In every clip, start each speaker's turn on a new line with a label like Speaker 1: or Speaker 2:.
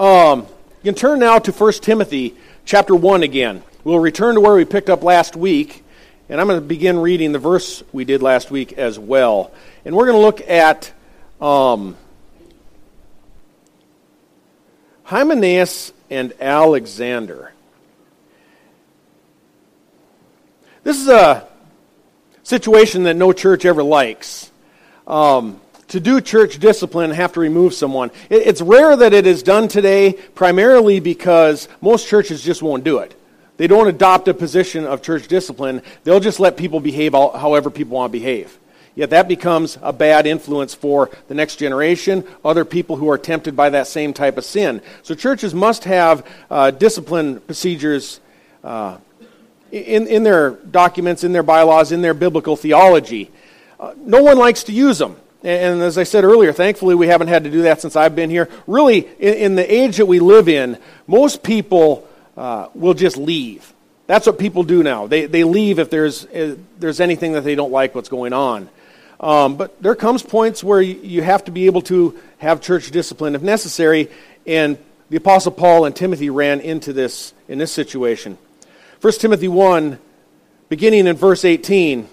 Speaker 1: Um, you can turn now to 1 Timothy chapter 1 again. We'll return to where we picked up last week, and I'm going to begin reading the verse we did last week as well. And we're going to look at um, Hymenaeus and Alexander. This is a situation that no church ever likes. Um, to do church discipline and have to remove someone. It's rare that it is done today, primarily because most churches just won't do it. They don't adopt a position of church discipline. They'll just let people behave however people want to behave. Yet that becomes a bad influence for the next generation, other people who are tempted by that same type of sin. So churches must have uh, discipline procedures uh, in, in their documents, in their bylaws, in their biblical theology. Uh, no one likes to use them. And as I said earlier, thankfully we haven't had to do that since I've been here. Really, in, the age that we live in, most people uh, will just leave. That's what people do now. They, they leave if there's, if uh, there's anything that they don't like what's going on. Um, but there comes points where you have to be able to have church discipline if necessary, and the Apostle Paul and Timothy ran into this in this situation. 1 Timothy 1, beginning in verse 18.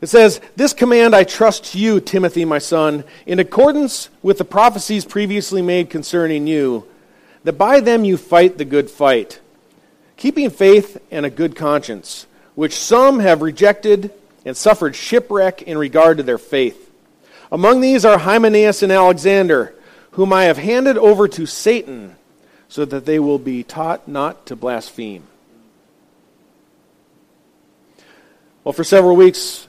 Speaker 1: It says, This command I trust you, Timothy, my son, in accordance with the prophecies previously made concerning you, that by them you fight the good fight, keeping faith and a good conscience, which some have rejected and suffered shipwreck in regard to their faith. Among these are Hymenaeus and Alexander, whom I have handed over to Satan, so that they will be taught not to blaspheme. Well, for several weeks,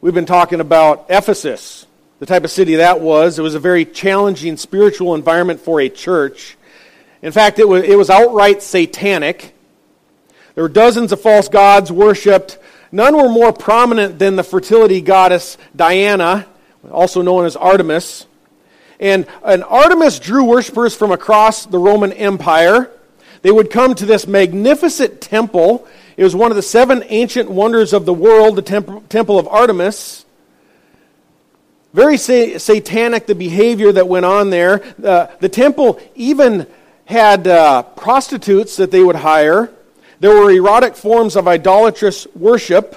Speaker 1: We've been talking about Ephesus, the type of city that was. It was a very challenging spiritual environment for a church. In fact, it was, it was outright satanic. There were dozens of false gods worshipped. None were more prominent than the fertility goddess Diana, also known as Artemis. And, and Artemis drew worshippers from across the Roman Empire. They would come to this magnificent temple it was one of the seven ancient wonders of the world, the temp- temple of Artemis. Very sa- satanic, the behavior that went on there. Uh, the temple even had uh, prostitutes that they would hire. There were erotic forms of idolatrous worship.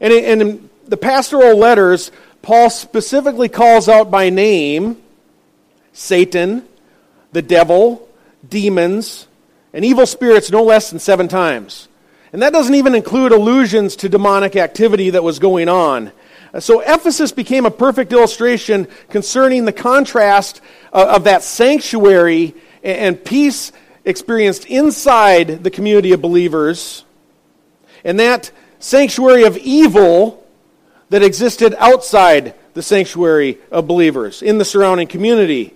Speaker 1: And in the pastoral letters, Paul specifically calls out by name Satan, the devil, demons, and evil spirits no less than seven times. And that doesn't even include allusions to demonic activity that was going on. Uh, so Ephesus became a perfect illustration concerning the contrast uh, of that sanctuary and peace experienced inside the community of believers and that sanctuary of evil that existed outside the sanctuary of believers in the surrounding community.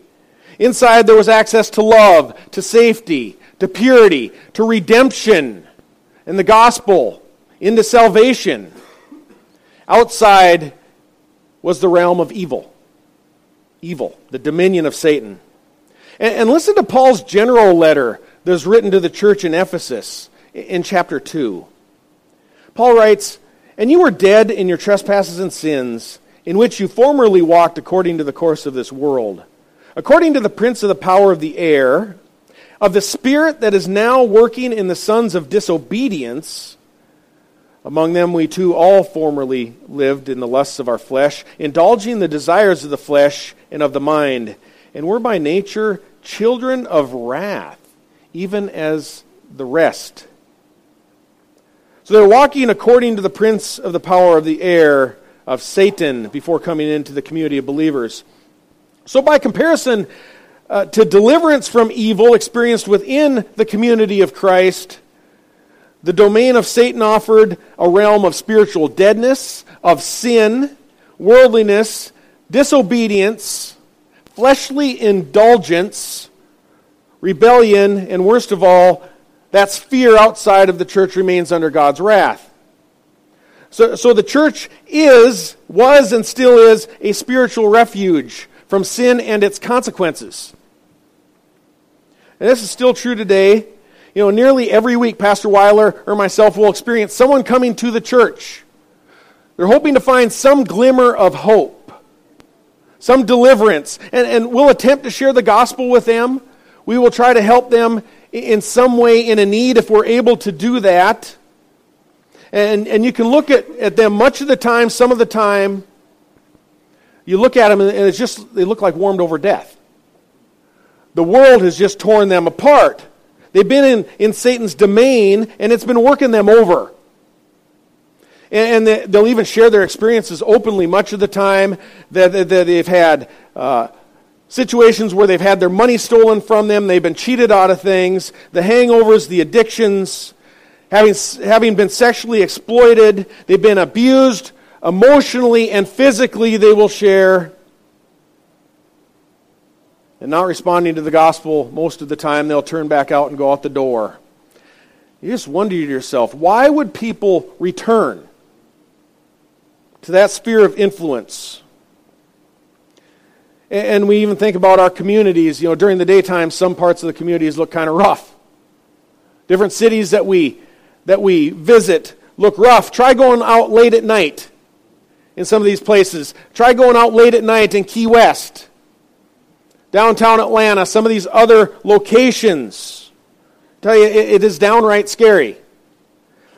Speaker 1: Inside, there was access to love, to safety, to purity, to redemption and the gospel, into salvation. Outside was the realm of evil. Evil, the dominion of Satan. And, and listen to Paul's general letter that was written to the church in Ephesus in chapter 2. Paul writes, And you were dead in your trespasses and sins, in which you formerly walked according to the course of this world, according to the prince of the power of the air of the spirit that is now working in the sons of disobedience. Among them, we too all formerly lived in the lusts of our flesh, indulging the desires of the flesh and of the mind, and were by nature children of wrath, even as the rest. So they're walking according to the prince of the power of the air of Satan before coming into the community of believers. So, by comparison, uh, to deliverance from evil experienced within the community of Christ, the domain of Satan offered a realm of spiritual deadness, of sin, worldliness, disobedience, fleshly indulgence, rebellion, and worst of all, that's fear outside of the church remains under God's wrath. So, so the church is, was, and still is a spiritual refuge from sin and its consequences. And this is still true today. You know, nearly every week, Pastor Weiler or myself will experience someone coming to the church. They're hoping to find some glimmer of hope, some deliverance. And, and we'll attempt to share the gospel with them. We will try to help them in some way in a need if we're able to do that. And, and you can look at, at them much of the time, some of the time, you look at them and it's just, they look like warmed over death. The world has just torn them apart. They've been in, in Satan's domain and it's been working them over. And, and they'll even share their experiences openly much of the time that, that they've had uh, situations where they've had their money stolen from them, they've been cheated out of things, the hangovers, the addictions, having, having been sexually exploited, they've been abused emotionally and physically, they will share. And not responding to the gospel most of the time, they'll turn back out and go out the door. You just wonder to yourself, why would people return to that sphere of influence? And we even think about our communities. You know, during the daytime, some parts of the communities look kind of rough. Different cities that we, that we visit look rough. Try going out late at night in some of these places. Try going out late at night in Key West, downtown Atlanta, some of these other locations. I tell you, it, it is downright scary.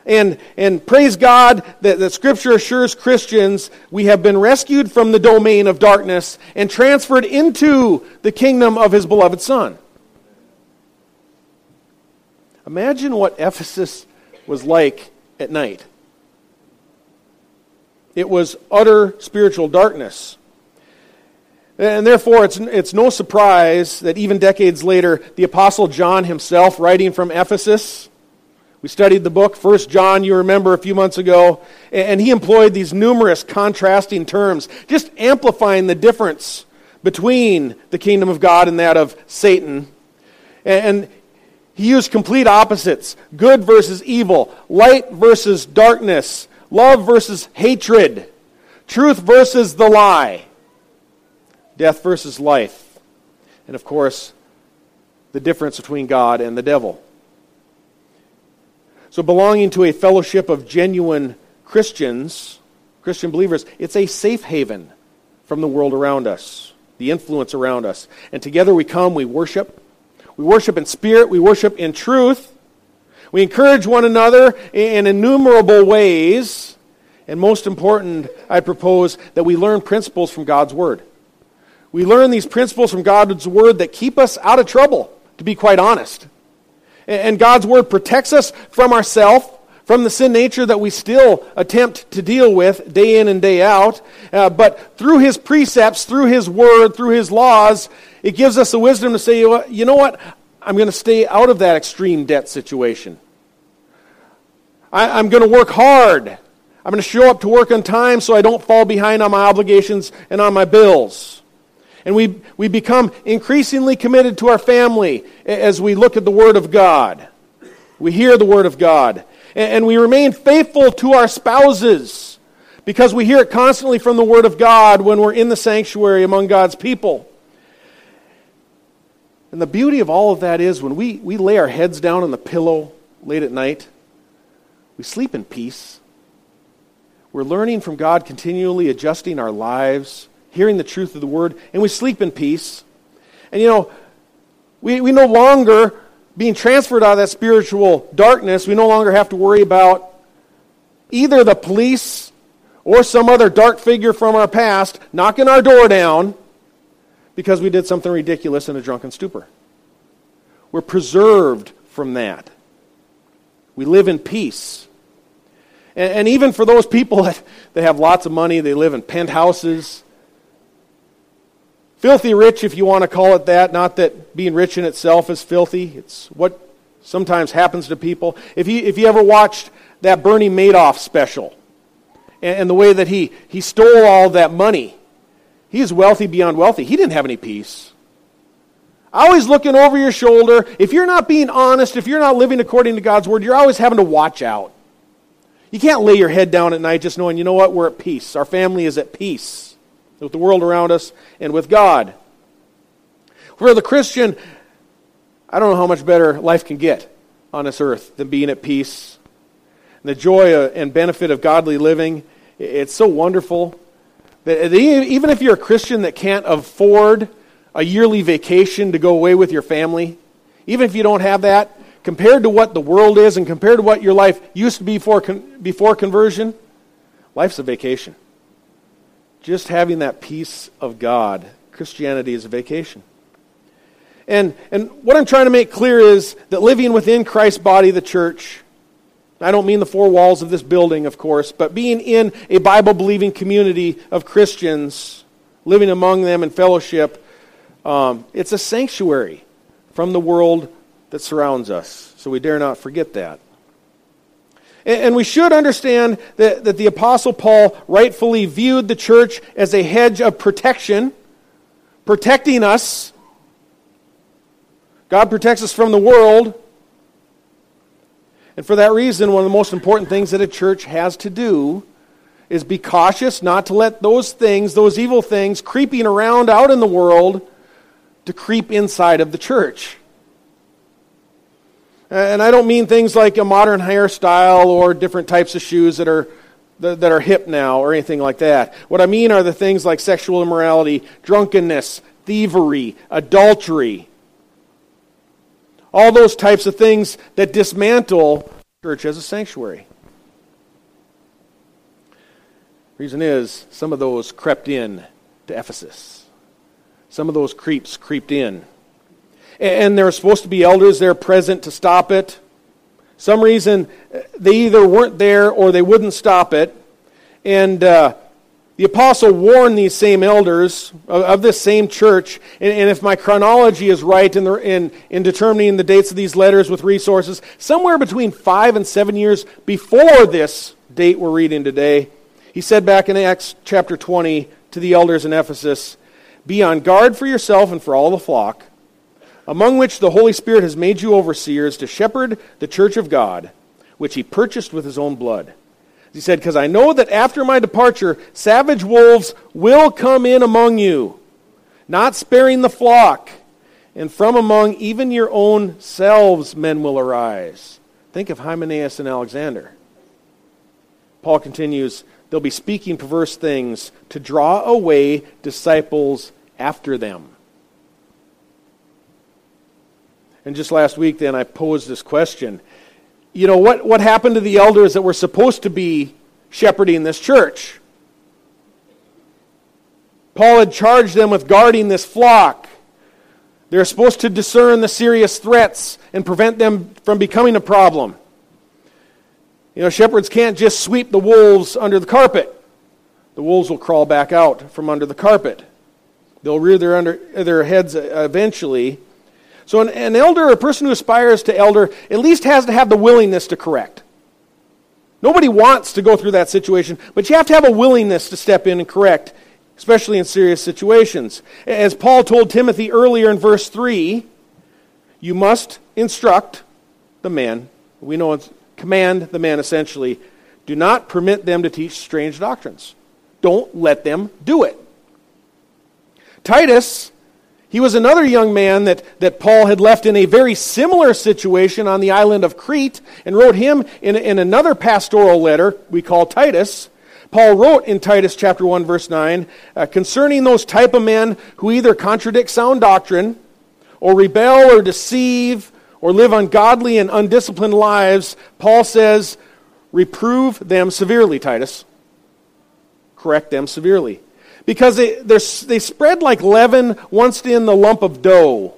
Speaker 1: And, and praise God that, that Scripture assures Christians we have been rescued from the domain of darkness and transferred into the kingdom of His beloved Son. Imagine what Ephesus was like at night. It was utter spiritual darkness. And therefore, it's, it's no surprise that even decades later, the Apostle John himself, writing from Ephesus, we studied the book, First John, you remember a few months ago, and he employed these numerous contrasting terms, just amplifying the difference between the kingdom of God and that of Satan. And he used complete opposites good versus evil, light versus darkness, love versus hatred, truth versus the lie, death versus life, and of course, the difference between God and the devil. So, belonging to a fellowship of genuine Christians, Christian believers, it's a safe haven from the world around us, the influence around us. And together we come, we worship. We worship in spirit, we worship in truth. We encourage one another in innumerable ways. And most important, I propose that we learn principles from God's Word. We learn these principles from God's Word that keep us out of trouble, to be quite honest. And God's Word protects us from ourselves, from the sin nature that we still attempt to deal with day in and day out. Uh, but through His precepts, through His Word, through His laws, it gives us the wisdom to say, you know what? I'm going to stay out of that extreme debt situation. I, I'm going to work hard. I'm going to show up to work on time so I don't fall behind on my obligations and on my bills. And we, we become increasingly committed to our family as we look at the Word of God. We hear the Word of God. And, and we remain faithful to our spouses because we hear it constantly from the Word of God when we're in the sanctuary among God's people. And the beauty of all of that is when we, we lay our heads down on the pillow late at night, we sleep in peace. We're learning from God, continually adjusting our lives hearing the truth of the word, and we sleep in peace. And you know, we, we no longer, being transferred out of that spiritual darkness, we no longer have to worry about either the police or some other dark figure from our past knocking our door down because we did something ridiculous in a drunken stupor. We're preserved from that. We live in peace. And, and, even for those people that, that have lots of money, they live in penthouses, Filthy rich, if you want to call it that. Not that being rich in itself is filthy. It's what sometimes happens to people. If you, if you ever watched that Bernie Madoff special and, and the way that he, he stole all that money, he is wealthy beyond wealthy. He didn't have any peace. Always looking over your shoulder. If you're not being honest, if you're not living according to God's word, you're always having to watch out. You can't lay your head down at night just knowing, you know what, we're at peace. Our family is at peace with the world around us, and with God. For the Christian, I don't know how much better life can get on this earth than being at peace. And the joy and benefit of godly living, it's so wonderful. That even if you're a Christian that can't afford a yearly vacation to go away with your family, even if you don't have that, compared to what the world is and compared to what your life used to be before, before conversion, life's a vacation. Just having that peace of God, Christianity is a vacation. And, and what I'm trying to make clear is that living within Christ's body, the church, I don't mean the four walls of this building, of course, but being in a Bible believing community of Christians, living among them in fellowship, um, it's a sanctuary from the world that surrounds us. So we dare not forget that. And, and we should understand that, that the Apostle Paul rightfully viewed the church as a hedge of protection, protecting us. God protects us from the world. And for that reason, one of the most important things that a church has to do is be cautious not to let those things, those evil things, creeping around out in the world, to creep inside of the church. And I don't mean things like a modern hairstyle or different types of shoes that are that are hip now or anything like that. What I mean are the things like sexual immorality, drunkenness, thievery, adultery, all those types of things that dismantle church as a sanctuary. Reason is, some of those crept in to Ephesus. Some of those creeps creeped in. And there were supposed to be elders there present to stop it. Some reason they either weren't there or they wouldn't stop it. And uh, the apostle warned these same elders of, this same church, and, and, if my chronology is right in, the, in, in determining the dates of these letters with resources, somewhere between five and seven years before this date we're reading today, he said back in Acts chapter 20 to the elders in Ephesus Be on guard for yourself and for all the flock, among which the Holy Spirit has made you overseers to shepherd the church of God, which he purchased with his own blood. He said, Because I know that after my departure, savage wolves will come in among you, not sparing the flock. And from among even your own selves men will arise. Think of Hymenaeus and Alexander. Paul continues, They'll be speaking perverse things to draw away disciples after them. And just last week, then, I posed this question you know, what, what happened to the elders that were supposed to be shepherding this church? Paul had charged them with guarding this flock. They're supposed to discern the serious threats and prevent them from becoming a problem. You know, shepherds can't just sweep the wolves under the carpet. The wolves will crawl back out from under the carpet. They'll rear their, under, their heads eventually so, an, an elder, a person who aspires to elder, at least has to have the willingness to correct. Nobody wants to go through that situation, but you have to have a willingness to step in and correct, especially in serious situations. As Paul told Timothy earlier in verse 3, you must instruct the man. We know it's command the man essentially. Do not permit them to teach strange doctrines. Don't let them do it. Titus he was another young man that, that Paul had left in a very similar situation on the island of Crete and wrote him in, in another pastoral letter we call Titus. Paul wrote in Titus chapter 1 verse 9 uh, concerning those type of men who either contradict sound doctrine or rebel or deceive or live ungodly and undisciplined lives, Paul says, reprove them severely, Titus. Correct them severely because they, they spread like leaven once in the lump of dough.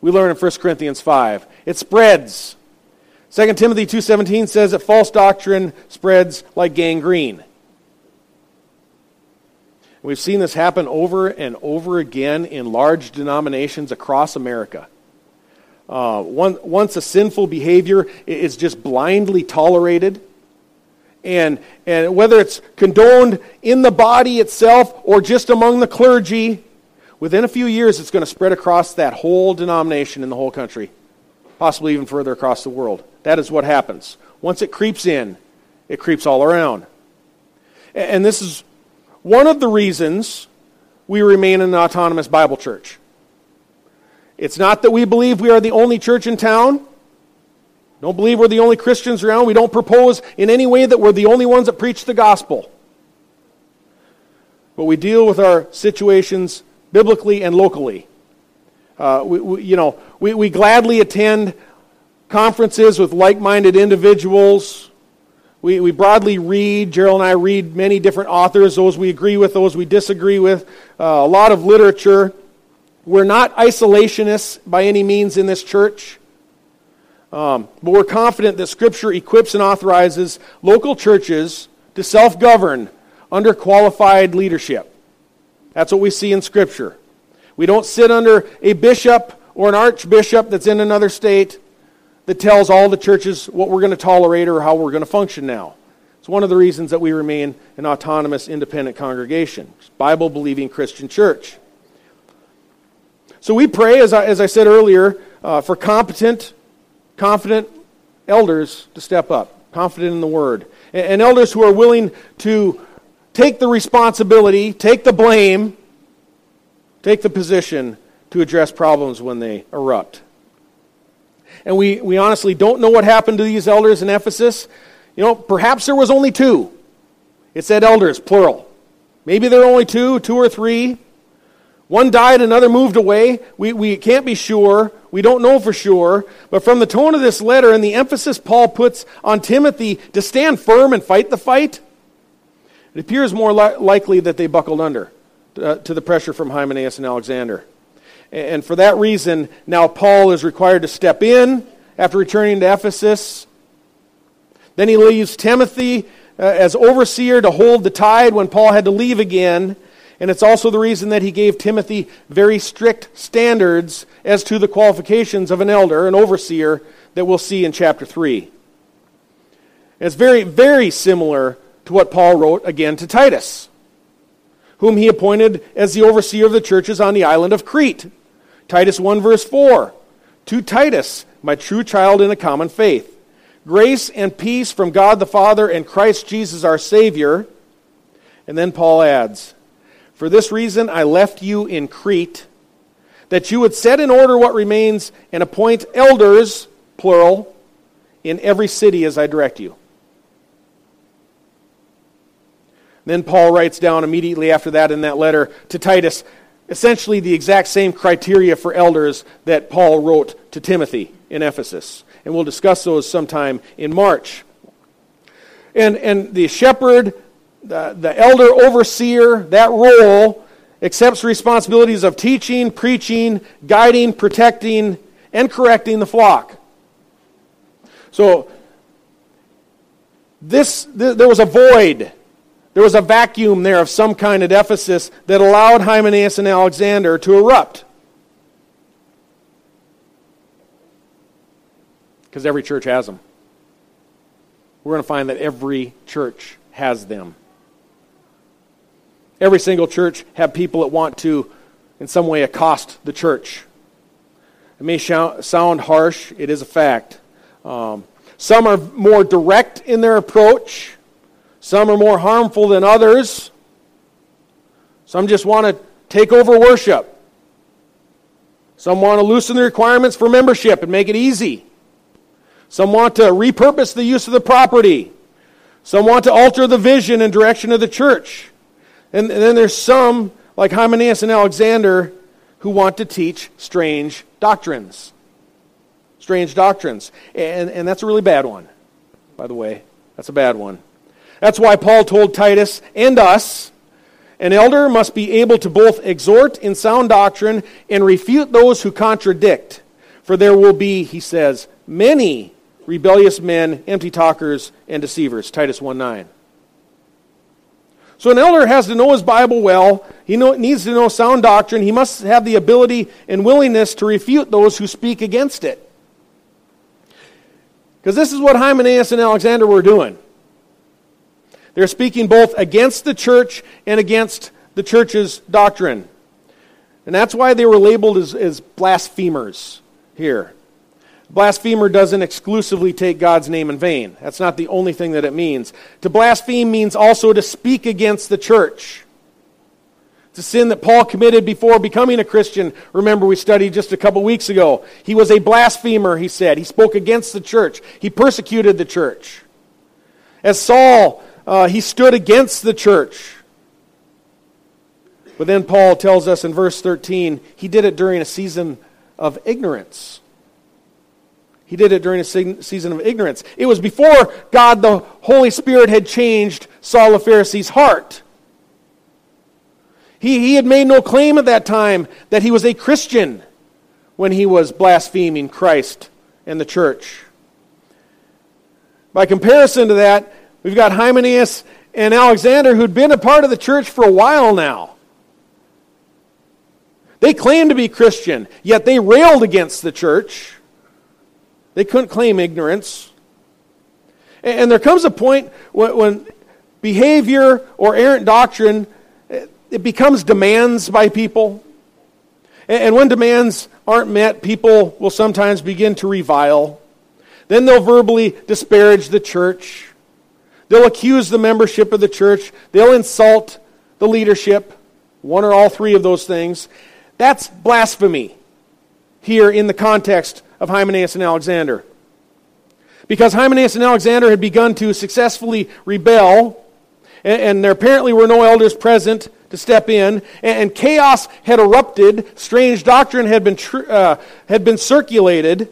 Speaker 1: We learn in 1 Corinthians 5. It spreads. 2 Timothy 2.17 says that false doctrine spreads like gangrene. We've seen this happen over and over again in large denominations across America. Uh, one, once a sinful behavior is just blindly tolerated, and, and whether it's condoned in the body itself or just among the clergy, within a few years it's going to spread across that whole denomination in the whole country, possibly even further across the world. That is what happens. Once it creeps in, it creeps all around. And this is one of the reasons we remain an autonomous Bible church. It's not that we believe we are the only church in town. Don't believe we're the only Christians around. We don't propose in any way that we're the only ones that preach the gospel. but we deal with our situations biblically and locally. Uh, we, we, you know, we, we gladly attend conferences with like minded individuals. We, we broadly read, Gerald and I read many different authors, those we agree with, those we disagree with, uh, a lot of literature. We're not isolationists by any means in this church. Um, but we're confident that Scripture equips and authorizes local churches to self govern under qualified leadership. That's what we see in Scripture. We don't sit under a bishop or an archbishop that's in another state that tells all the churches what we're going to tolerate or how we're going to function now. It's one of the reasons that we remain an autonomous, independent congregation, Bible believing Christian church. So we pray, as I, as I said earlier, uh, for competent, confident elders to step up, confident in the word, and, elders who are willing to take the responsibility, take the blame, take the position to address problems when they erupt. And we, we honestly don't know what happened to these elders in Ephesus. You know, perhaps there was only two. It said elders, plural. Maybe there are only two, two or three. One died, another moved away. We, we can't be sure. We don't know for sure. But from the tone of this letter and the emphasis Paul puts on Timothy to stand firm and fight the fight, it appears more li- likely that they buckled under uh, to the pressure from Hymenaeus and Alexander. And for that reason, now Paul is required to step in after returning to Ephesus. Then he leaves Timothy uh, as overseer to hold the tide when Paul had to leave again. And it's also the reason that he gave Timothy very strict standards as to the qualifications of an elder, an overseer, that we'll see in chapter 3. And it's very, very similar to what Paul wrote again to Titus, whom he appointed as the overseer of the churches on the island of Crete. Titus 1, verse 4. To Titus, my true child in the common faith, grace and peace from God the Father and Christ Jesus our Savior. And then Paul adds, for this reason I left you in Crete, that you would set in order what remains and appoint elders, plural, in every city as I direct you. Then Paul writes down immediately after that in that letter to Titus essentially the exact same criteria for elders that Paul wrote to Timothy in Ephesus. And we'll discuss those sometime in March. And, and the shepherd, the, the elder overseer, that role accepts responsibilities of teaching, preaching, guiding, protecting, and correcting the flock. So, this, th- there was a void. There was a vacuum there of some kind at Ephesus that allowed Hymenaeus and Alexander to erupt. Because every church has them. We're going to find that every church has them. Every single church have people that want to, in some way, accost the church. It may sound harsh, it is a fact. Um, some are more direct in their approach, some are more harmful than others. Some just want to take over worship. Some want to loosen the requirements for membership and make it easy. Some want to repurpose the use of the property. Some want to alter the vision and direction of the church. And, and then there's some, like Hymenaeus and Alexander, who want to teach strange doctrines. Strange doctrines. And, and that's a really bad one, by the way. That's a bad one. That's why Paul told Titus and us an elder must be able to both exhort in sound doctrine and refute those who contradict. For there will be, he says, many rebellious men, empty talkers, and deceivers. Titus 1 9. So an elder has to know his Bible well. He know, needs to know sound doctrine. He must have the ability and willingness to refute those who speak against it. Because this is what Hymenaeus and Alexander were doing. They're speaking both against the church and against the church's doctrine. And that's why they were labeled as, as blasphemers here. Blasphemer doesn't exclusively take God's name in vain. That's not the only thing that it means. To blaspheme means also to speak against the church. It's a sin that Paul committed before becoming a Christian. Remember, we studied just a couple weeks ago. He was a blasphemer, he said. He spoke against the church, he persecuted the church. As Saul, uh, he stood against the church. But then Paul tells us in verse 13, he did it during a season of ignorance. He did it during a season of ignorance. It was before God, the Holy Spirit, had changed Saul the Pharisee's heart. He, he had made no claim at that time that he was a Christian when he was blaspheming Christ and the church. By comparison to that, we've got Hymenaeus and Alexander who'd been a part of the church for a while now. They claimed to be Christian, yet they railed against the church. They couldn't claim ignorance. And there comes a point when behavior or errant doctrine eh, it becomes demands by people. And when demands aren't met, people will sometimes begin to revile. Then they'll verbally disparage the church. They'll accuse the membership of the church. They'll insult the leadership. One or all three of those things. That's blasphemy here in the context of Hymenaeus and Alexander. Because Hymenaeus and Alexander had begun to successfully rebel, and, there apparently were no elders present to step in, and, chaos had erupted. Strange doctrine had been, tr- uh, had been circulated.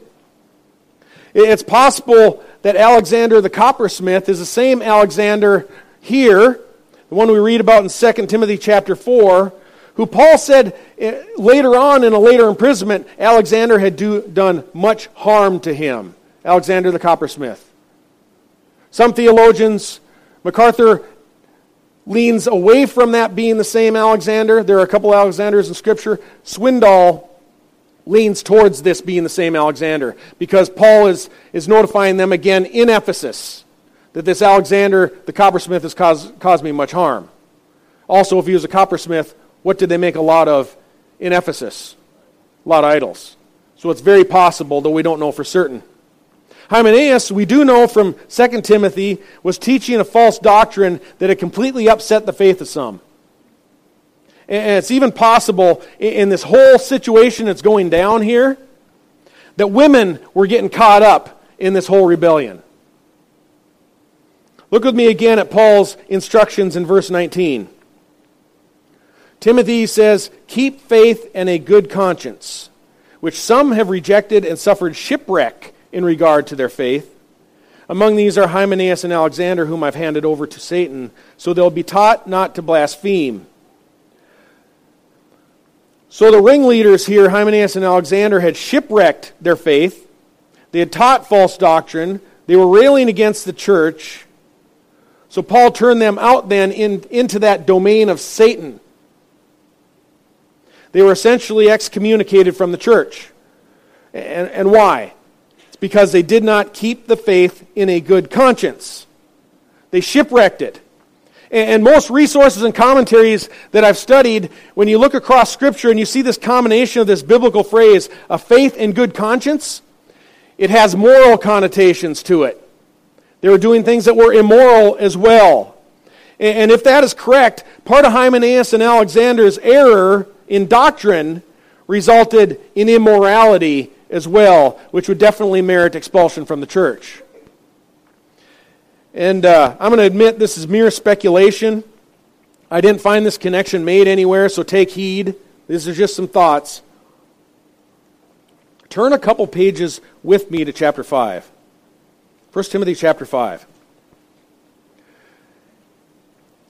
Speaker 1: It's possible that Alexander the coppersmith is the same Alexander here, the one we read about in 2 Timothy chapter 4, who Paul said eh, later on in a later imprisonment, Alexander had do, done much harm to him. Alexander the coppersmith. Some theologians, MacArthur leans away from that being the same Alexander. There are a couple Alexanders in Scripture. Swindoll leans towards this being the same Alexander because Paul is, is notifying them again in Ephesus that this Alexander, the coppersmith, has caused, caused me much harm. Also, if he was a coppersmith, what did they make a lot of in Ephesus? A lot of idols. So it's very possible, though we don't know for certain. Hymenaeus, we do know from 2 Timothy, was teaching a false doctrine that had completely upset the faith of some. And it's even possible in this whole situation that's going down here that women were getting caught up in this whole rebellion. Look with me again at Paul's instructions in verse 19. Timothy says, Keep faith and a good conscience, which some have rejected and suffered shipwreck in regard to their faith. Among these are Hymenaeus and Alexander, whom I've handed over to Satan, so they'll be taught not to blaspheme. So the ringleaders here, Hymenaeus and Alexander, had shipwrecked their faith. They had taught false doctrine. They were railing against the church. So Paul turned them out then in, into that domain of Satan. They were essentially excommunicated from the church. And, and why? It's because they did not keep the faith in a good conscience. They shipwrecked it. And most resources and commentaries that I've studied, when you look across Scripture and you see this combination of this biblical phrase, a faith and good conscience, it has moral connotations to it. They were doing things that were immoral as well. And if that is correct, part of Hymenaeus and Alexander's error in doctrine resulted in immorality as well, which would definitely merit expulsion from the church. And uh, I'm going to admit this is mere speculation. I didn't find this connection made anywhere, so take heed. These are just some thoughts. Turn a couple pages with me to chapter 5. 1 Timothy chapter 5.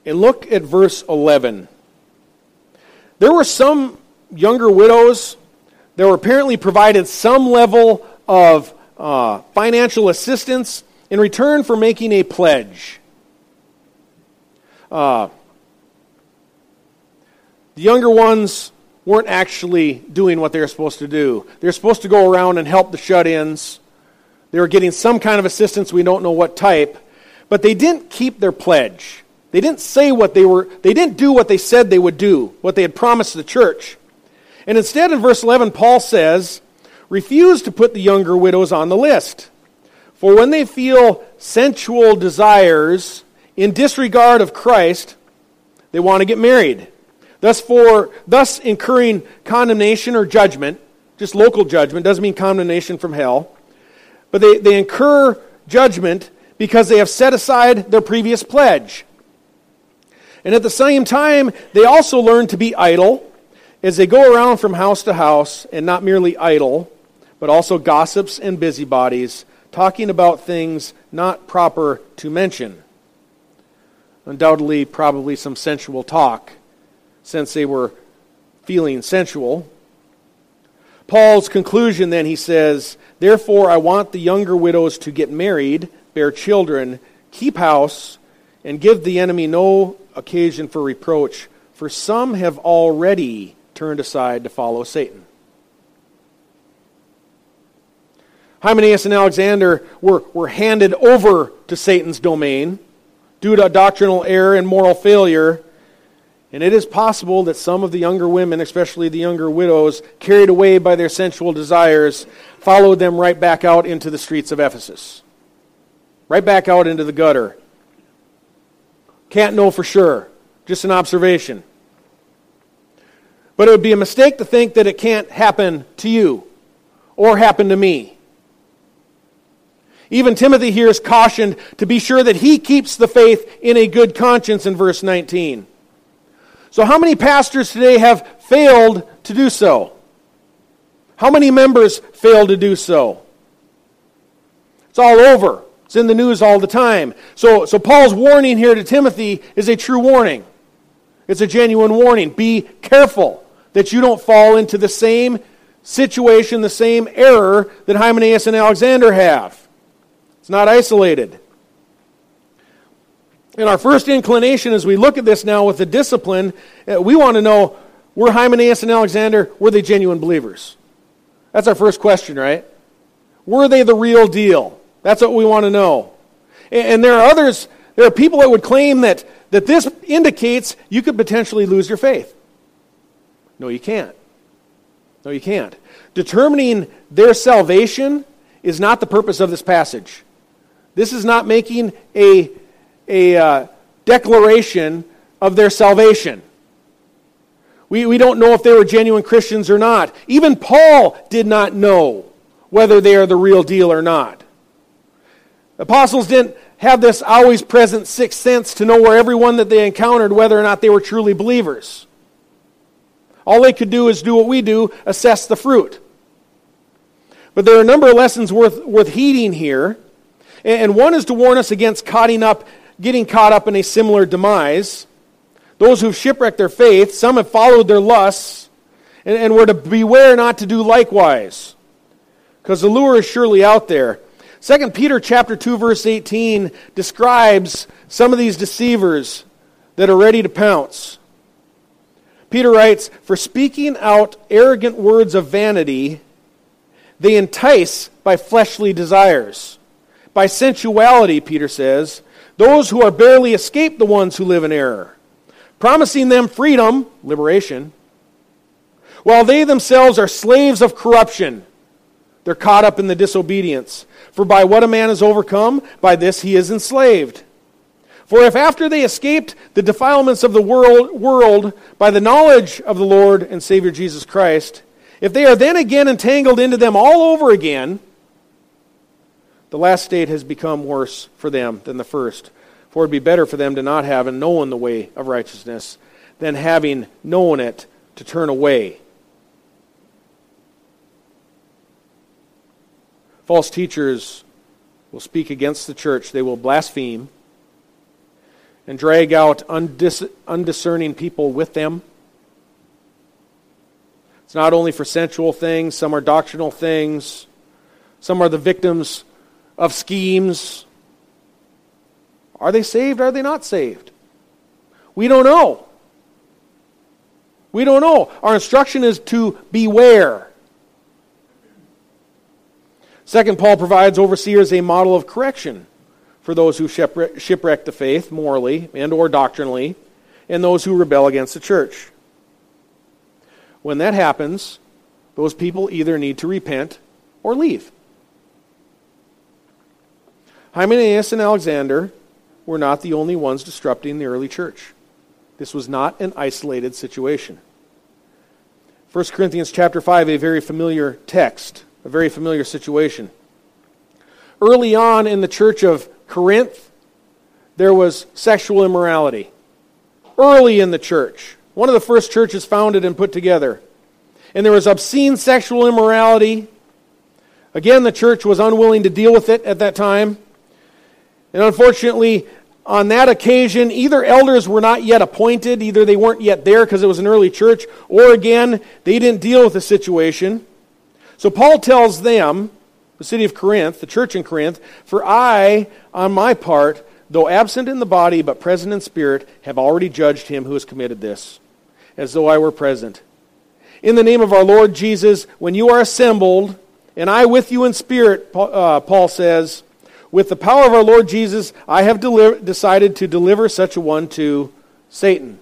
Speaker 1: And look at verse 11. There were some younger widows that were apparently provided some level of uh, financial assistance in return for making a pledge. Uh, the younger ones weren't actually doing what they were supposed to do. They were supposed to go around and help the shut ins. They were getting some kind of assistance, we don't know what type, but they didn't keep their pledge. They didn't say what they were, they didn't do what they said they would do, what they had promised the church. And instead, in verse 11, Paul says, refuse to put the younger widows on the list. For when they feel sensual desires in disregard of Christ, they want to get married. Thus, for thus incurring condemnation or judgment, just local judgment, doesn't mean condemnation from hell, but they, they incur judgment because they have set aside their previous pledge. And at the same time, they also learn to be idle as they go around from house to house, and not merely idle, but also gossips and busybodies, talking about things not proper to mention. Undoubtedly, probably some sensual talk, since they were feeling sensual. Paul's conclusion then, he says, Therefore, I want the younger widows to get married, bear children, keep house, and give the enemy no occasion for reproach, for some have already turned aside to follow Satan. Hymenaeus and Alexander were, were handed over to Satan's domain due to doctrinal error and moral failure. And it is possible that some of the younger women, especially the younger widows, carried away by their sensual desires, followed them right back out into the streets of Ephesus. Right back out into the gutter. Can't know for sure. Just an observation. But it would be a mistake to think that it can't happen to you or happen to me. Even Timothy here is cautioned to be sure that he keeps the faith in a good conscience in verse 19. So, how many pastors today have failed to do so? How many members fail to do so? It's all over. It's in the news all the time. So, so Paul's warning here to Timothy is a true warning. It's a genuine warning. Be careful that you don't fall into the same situation, the same error that Hymenaeus and Alexander have. It's not isolated. And our first inclination as we look at this now with the discipline, uh, we want to know were Hymenaeus and Alexander, were they genuine believers? That's our first question, right? Were they the real deal? That's what we want to know. And there are others, there are people that would claim that, that this indicates you could potentially lose your faith. No, you can't. No, you can't. Determining their salvation is not the purpose of this passage. This is not making a, a uh, declaration of their salvation. We, we don't know if they were genuine Christians or not. Even Paul did not know whether they are the real deal or not. Apostles didn't have this always present sixth sense to know where everyone that they encountered, whether or not they were truly believers. All they could do is do what we do assess the fruit. But there are a number of lessons worth, worth heeding here. And one is to warn us against up, getting caught up in a similar demise. Those who've shipwrecked their faith, some have followed their lusts, and, and were to beware not to do likewise. Because the lure is surely out there. 2 Peter chapter 2 verse 18 describes some of these deceivers that are ready to pounce. Peter writes, "For speaking out arrogant words of vanity, they entice by fleshly desires." by sensuality, Peter says, those who are barely escaped the ones who live in error, promising them freedom, liberation, while they themselves are slaves of corruption. They're caught up in the disobedience. For by what a man is overcome, by this he is enslaved. For if after they escaped the defilements of the world, world by the knowledge of the Lord and Savior Jesus Christ, if they are then again entangled into them all over again, the last state has become worse for them than the first. For it would be better for them to not have known the way of righteousness than having known it to turn away. False teachers will speak against the church, they will blaspheme and drag out undis- undiscerning people with them. It's not only for sensual things, some are doctrinal things, some are the victims of schemes. Are they saved? Are they not saved? We don't know. We don't know. Our instruction is to beware. Second, Paul provides overseers a model of correction for those who shipwreck, shipwreck the faith morally and or doctrinally, and those who rebel against the church. When that happens, those people either need to repent or leave. Hymenaeus and Alexander were not the only ones disrupting the early church. This was not an isolated situation. 1 Corinthians chapter 5, a very familiar text, a very familiar situation. Early on in the church of Corinth, there was sexual immorality. early in the church, one of the first churches founded and put together. And there was obscene sexual immorality. Again, the church was unwilling to deal with it at that time. And unfortunately, on that occasion, either elders were not yet appointed, either they weren't yet there because it was an early church, or again, they didn't deal with the situation. So Paul tells them, the city of Corinth, the church in Corinth, For I, on my part, though absent in the body, but present in spirit, have already judged him who has committed this, as though I were present. In the name of our Lord Jesus, when you are assembled, and I with you in spirit, uh, Paul says, with the power of our Lord Jesus, I have deli- decided to deliver such a one to Satan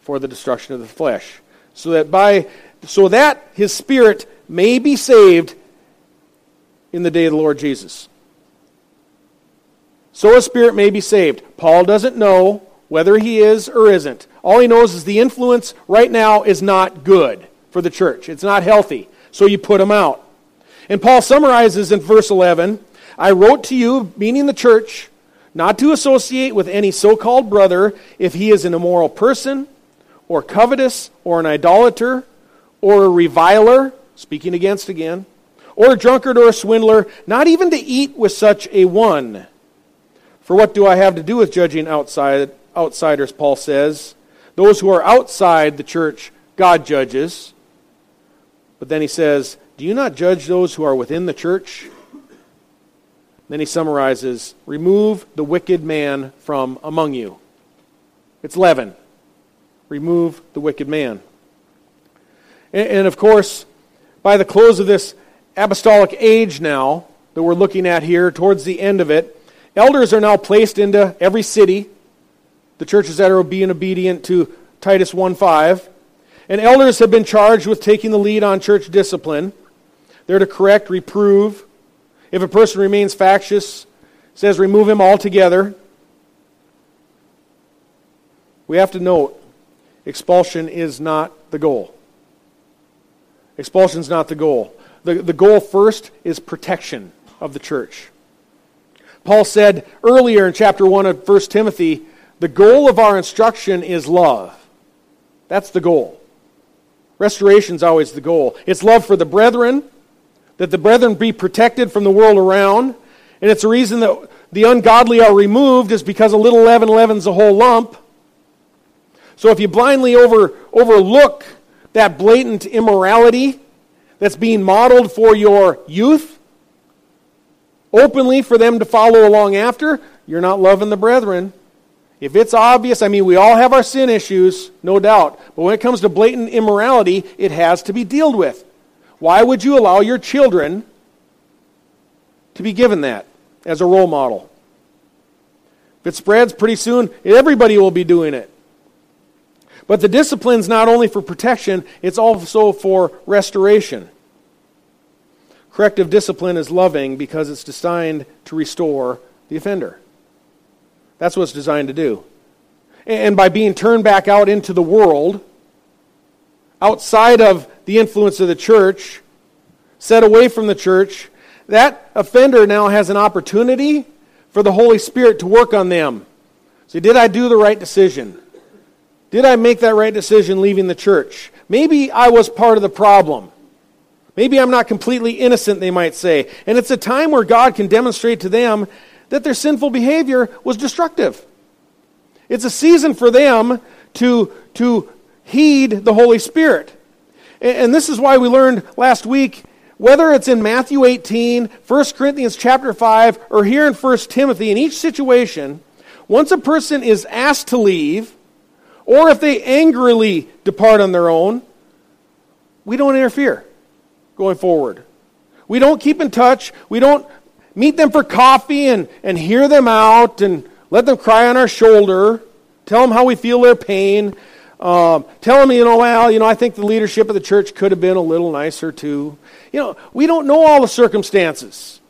Speaker 1: for the destruction of the flesh, so that by so that his spirit may be saved in the day of the Lord Jesus. So a spirit may be saved. Paul doesn't know whether he is or isn't. All he knows is the influence right now is not good for the church. It's not healthy. So you put him out. And Paul summarizes in verse 11 I wrote to you, meaning the church, not to associate with any so called brother if he is an immoral person, or covetous, or an idolater, or a reviler, speaking against again, or a drunkard or a swindler, not even to eat with such a one. For what do I have to do with judging outside, outsiders, Paul says? Those who are outside the church, God judges. But then he says, Do you not judge those who are within the church? Then he summarizes remove the wicked man from among you. It's leaven. Remove the wicked man. And, and, of course, by the close of this apostolic age now that we're looking at here, towards the end of it, elders are now placed into every city, the churches that are being obedient to Titus 1.5. And elders have been charged with taking the lead on church discipline. They're to correct, reprove, if a person remains factious, says remove him altogether. We have to note expulsion is not the goal. Expulsion is not the goal. The, the goal first is protection of the church. Paul said earlier in chapter 1 of 1 Timothy, the goal of our instruction is love. That's the goal. Restoration is always the goal. It's love for the brethren, that the brethren be protected from the world around. And it's the reason that the ungodly are removed is because a little leaven leavens a whole lump. So if you blindly over, overlook that blatant immorality that's being modeled for your youth, openly for them to follow along after, you're not loving the brethren. If it's obvious, I mean, we all have our sin issues, no doubt. But when it comes to blatant immorality, it has to be dealt with. Why would you allow your children to be given that as a role model? If it spreads pretty soon, everybody will be doing it. But the discipline's not only for protection, it's also for restoration. Corrective discipline is loving because it's designed to restore the offender. That's what it's designed to do. And by being turned back out into the world, outside of the influence of the church, set away from the church, that offender now has an opportunity for the Holy Spirit to work on them. See, did I do the right decision? Did I make that right decision leaving the church? Maybe I was part of the problem. Maybe I'm not completely innocent, they might say. And it's a time where God can demonstrate to them that their sinful behavior was destructive. It's a season for them to, to heed the Holy Spirit. And this is why we learned last week whether it's in Matthew 18, 1 Corinthians chapter 5, or here in 1 Timothy, in each situation, once a person is asked to leave, or if they angrily depart on their own, we don't interfere going forward. We don't keep in touch. We don't meet them for coffee and, and hear them out and let them cry on our shoulder, tell them how we feel their pain. Um, tell them, you know, well, you know, I think the leadership of the church could have been a little nicer too. You know, we don't know all the circumstances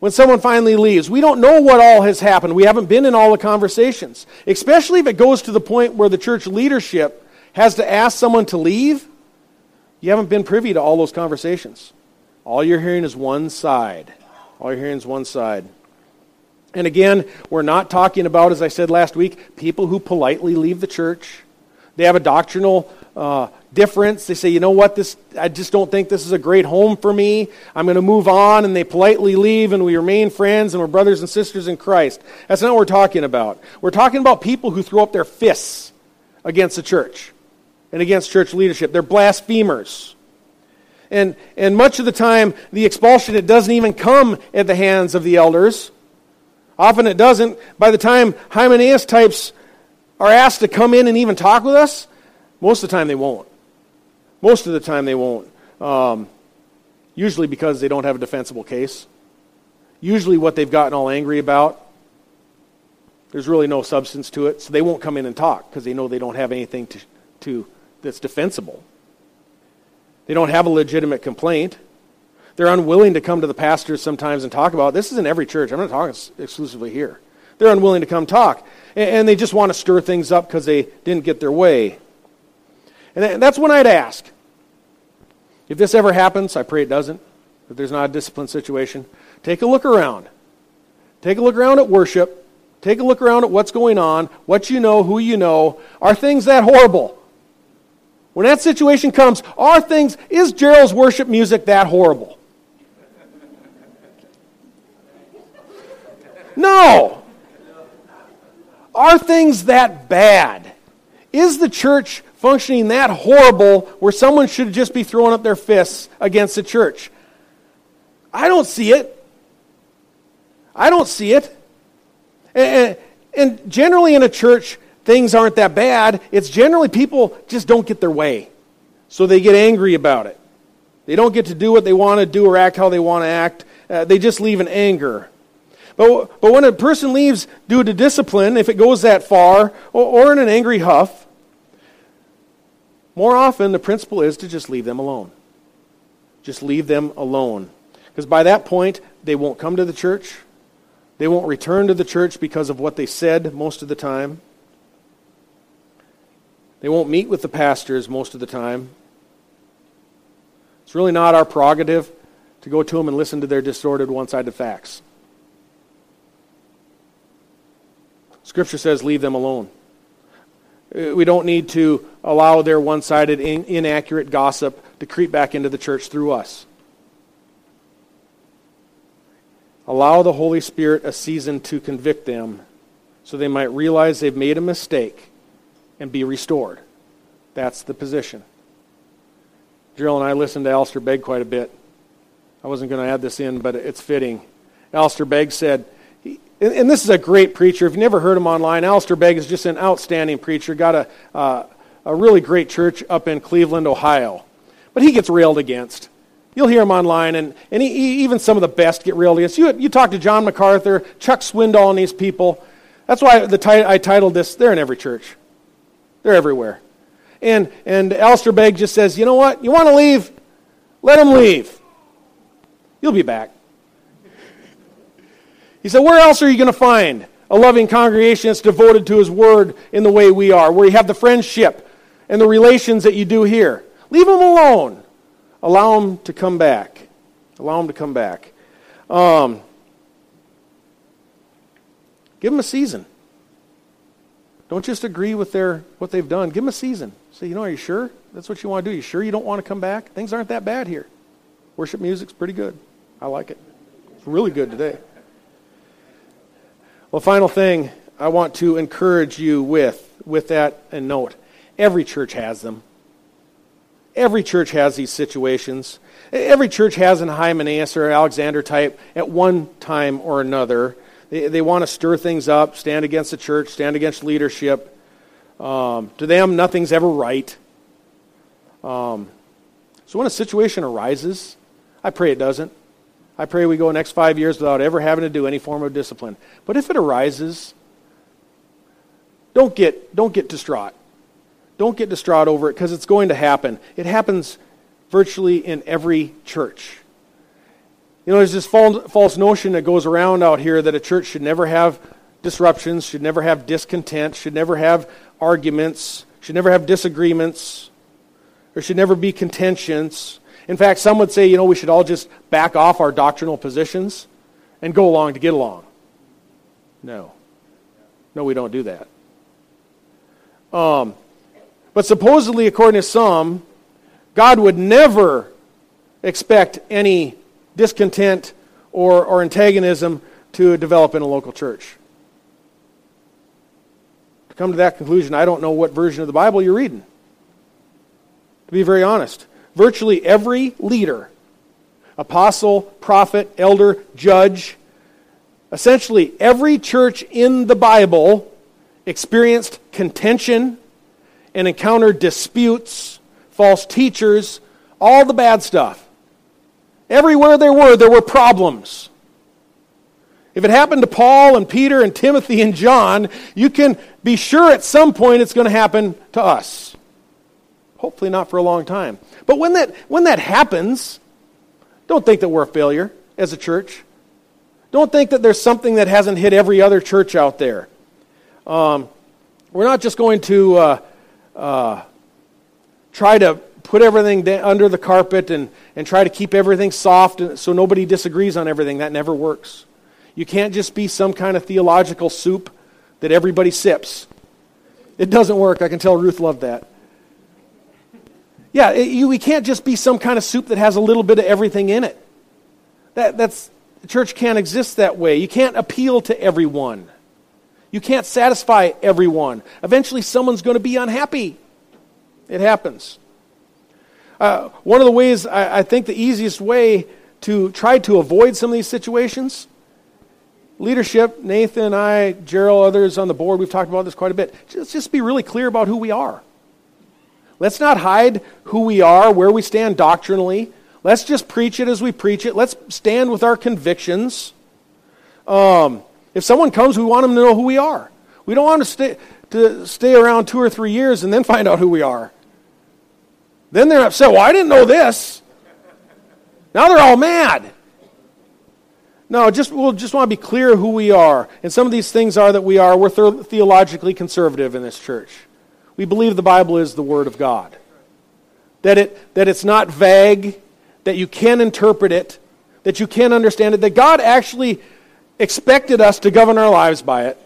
Speaker 1: when someone finally leaves. We don't know what all has happened. We haven't been in all the conversations, especially if it goes to the point where the church leadership has to ask someone to leave. You haven't been privy to all those conversations. All you're hearing is one side. All you're hearing is one side. And again, we're not talking about, as I said last week, people who politely leave the church. They have a doctrinal uh, difference. They say, you know what, this, I just don't think this is a great home for me. I'm going to move on. And they politely leave, and we remain friends, and we're brothers and sisters in Christ. That's not what we're talking about. We're talking about people who throw up their fists against the church and against church leadership. They're blasphemers. And, and much of the time, the expulsion, it doesn't even come at the hands of the elders. Often it doesn't. By the time Hymenaeus types are asked to come in and even talk with us, most of the time they won't. Most of the time they won't. Um, usually because they don't have a defensible case. Usually what they've gotten all angry about, there's really no substance to it, so they won't come in and talk because they know they don't have anything to, to, that's defensible. They don't have a legitimate complaint. They're unwilling to come to the pastors sometimes and talk about it. This is in every church. I'm not talking exclusively here. They're unwilling to come talk. And they just want to stir things up because they didn't get their way. And that's when I'd ask. If this ever happens, I pray it doesn't, if there's not a discipline situation, take a look around. Take a look around at worship. Take a look around at what's going on, what you know, who you know. Are things that horrible? When that situation comes, are things, is Gerald's worship music that horrible? No. Are things that bad? Is the church functioning that horrible where someone should just be throwing up their fists against the church? I don't see it. I don't see it. And, and generally in a church, things aren't that bad. It's generally people just don't get their way. So they get angry about it. They don't get to do what they want to do or act how they want to act. Uh, they just leave in anger. But, but when a person leaves due to discipline, if it goes that far, or, or in an angry huff, more often the principle is to just leave them alone. Just leave them alone. Because by that point, they won't come to the church. They won't return to the church because of what they said most of the time. They won't meet with the pastors most of the time. It's really not our prerogative to go to them and listen to their distorted, one sided facts. Scripture says, leave them alone. Uh, we don't need to allow their one sided, inaccurate gossip to creep back into the church through us. Allow the Holy Spirit a season to convict them so they might realize they've made a mistake and be restored. That's the position. Gerald and I listened to Alistair Begg quite a bit. I wasn't going to add this in, but it's fitting. Alistair Begg said, and this is a great preacher. If you've never heard him online, Alistair Begg is just an outstanding preacher. Got a, uh, a really great church up in Cleveland, Ohio. But he gets railed against. You'll hear him online, and, and he, even some of the best get railed against. You, you talk to John MacArthur, Chuck Swindoll, and these people. That's why the I titled this, They're in Every Church. They're everywhere. And, and Alistair Begg just says, you know what? You want to leave? Let them leave. You'll be back. He said, where else are you going to find a loving congregation that's devoted to his word in the way we are, where you have the friendship and the relations that you do here? Leave them alone. Allow them to come back. Allow them to come back. Um, give them a season. Don't just agree with their what they've done. Give them a season. Say, you know, are you sure that's what you want to do? You sure you don't want to come back? Things aren't that bad here. Worship music's pretty good. I like it. It's really good today. Well, final thing I want to encourage you with with that and note. Every church has them. Every church has these situations. Every church has an Hymenaeus or Alexander type at one time or another. They, they want to stir things up, stand against the church, stand against leadership. Um, to them, nothing's ever right. Um, so when a situation arises, I pray it doesn't. I pray we go next five years without ever having to do any form of discipline. But if it arises, don't get, don't get distraught. Don't get distraught over it because it's going to happen. It happens virtually in every church. You know, there's this false notion that goes around out here that a church should never have disruptions, should never have discontent, should never have arguments, should never have disagreements, there should never be contentions. In fact, some would say, you know, we should all just back off our doctrinal positions and go along to get along. No. No, we don't do that. Um, but supposedly, according to some, God would never expect any discontent or, or antagonism to develop in a local church. To come to that conclusion, I don't know what version of the Bible you're reading. To be very honest, virtually every leader, apostle, prophet, elder, judge, essentially every church in the Bible experienced contention and encountered disputes, false teachers, all the bad stuff. Everywhere there were, there were problems. If it happened to Paul and Peter and Timothy and John, you can be sure at some point it's going to happen to us. Hopefully not for a long time. But when that, when that happens, don't think that we're a failure as a church. Don't think that there's something that hasn't hit every other church out there. Um, we're not just going to uh, uh, try to put everything under the carpet and, and try to keep everything soft so nobody disagrees on everything. That never works. You can't just be some kind of theological soup that everybody sips. It doesn't work. I can tell Ruth loved that. Yeah, it, you, we can't just be some kind of soup that has a little bit of everything in it. That, that's, the church can't exist that way. You can't appeal to everyone. You can't satisfy everyone. Eventually, someone's going to be unhappy. It happens. Uh, one of the ways, I, I think the easiest way to try to avoid some of these situations leadership, Nathan, I, Gerald, others on the board, we've talked about this quite a bit. Let's just be really clear about who we are. Let's not hide who we are, where we stand doctrinally. Let's just preach it as we preach it. Let's stand with our convictions. Um, if someone comes, we want them to know who we are. We don't want to stay, to stay around two or three years and then find out who we are. Then they're upset. Well, I didn't know this. Now they're all mad. No, just we'll just want to be clear who we are. And some of these things are that we are. We're theologically conservative in this church. We believe the Bible is the Word of God. That, it, that it's not vague, that you can interpret it, that you can understand it, that God actually expected us to govern our lives by it.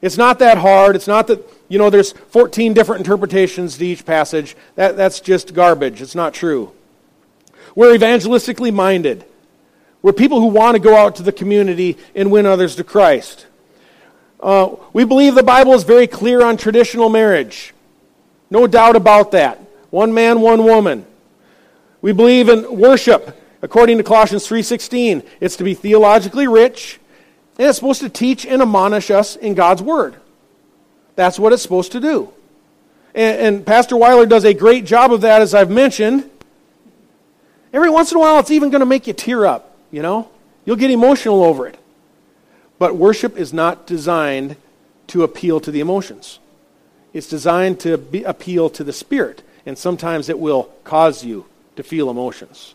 Speaker 1: It's not that hard. It's not that, you know, there's 14 different interpretations to each passage. That, that's just garbage. It's not true. We're evangelistically minded. We're people who want to go out to the community and win others to Christ. Uh, we believe the Bible is very clear on traditional marriage. No doubt about that. One man, one woman. We believe in worship according to Colossians 3:16. It's to be theologically rich, and it's supposed to teach and admonish us in God's word. That's what it's supposed to do. And, and Pastor Weiler does a great job of that, as I've mentioned. Every once in a while, it's even going to make you tear up, you know? You'll get emotional over it. But worship is not designed to appeal to the emotions. It's designed to be, appeal to the spirit, and sometimes it will cause you to feel emotions.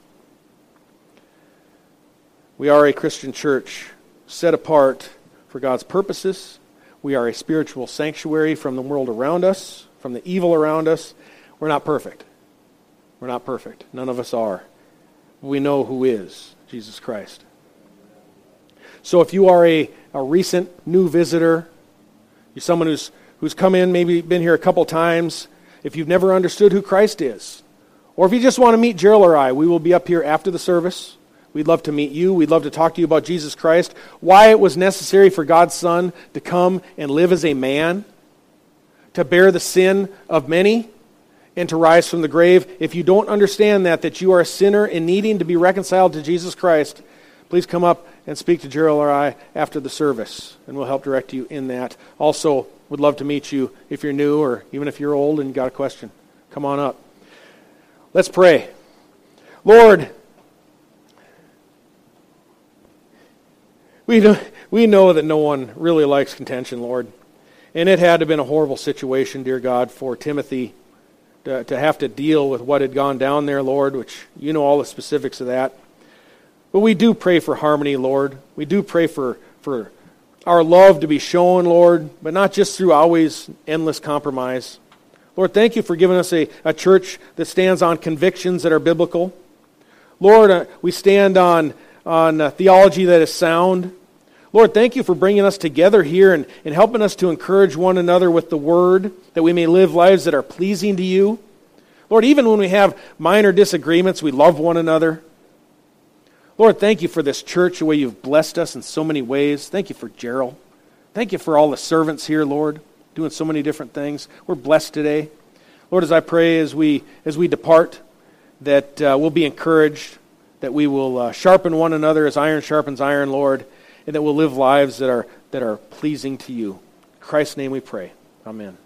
Speaker 1: We are a Christian church set apart for God's purposes. We are a spiritual sanctuary from the world around us, from the evil around us. We're not perfect. We're not perfect. None of us are. We know who is Jesus Christ. So if you are a, a recent new visitor, you're someone who's, who's come in, maybe been here a couple times, if you've never understood who Christ is, or if you just want to meet Gerald or I, we will be up here after the service. We'd love to meet you. We'd love to talk to you about Jesus Christ, why it was necessary for God's Son to come and live as a man, to bear the sin of many, and to rise from the grave. If you don't understand that, that you are a sinner and needing to be reconciled to Jesus Christ, please come up and speak to Gerald or I after the service, and we'll help direct you in that. Also, would love to meet you if you're new or even if you're old and you got a question. Come on up. Let's pray. Lord, we know, we know that no one really likes contention, Lord. And it had to have been a horrible situation, dear God, for Timothy to, to have to deal with what had gone down there, Lord, which you know all the specifics of that. But we do pray for harmony, Lord. We do pray for, for our love to be shown, Lord, but not just through always endless compromise. Lord, thank you for giving us a, a church that stands on convictions that are biblical. Lord, uh, we stand on, on uh, theology that is sound. Lord, thank you for bringing us together here and, and helping us to encourage one another with the word, that we may live lives that are pleasing to you. Lord, even when we have minor disagreements, we love one another. Lord, thank you for this church, the way you've blessed us in so many ways. Thank you for Gerald. Thank you for all the servants here, Lord, doing so many different things. We're blessed today. Lord, as I pray as we, as we depart, that uh, we'll be encouraged, that we will uh, sharpen one another as iron sharpens iron, Lord, and that we'll live lives that are, that are pleasing to you. In Christ's name we pray. Amen.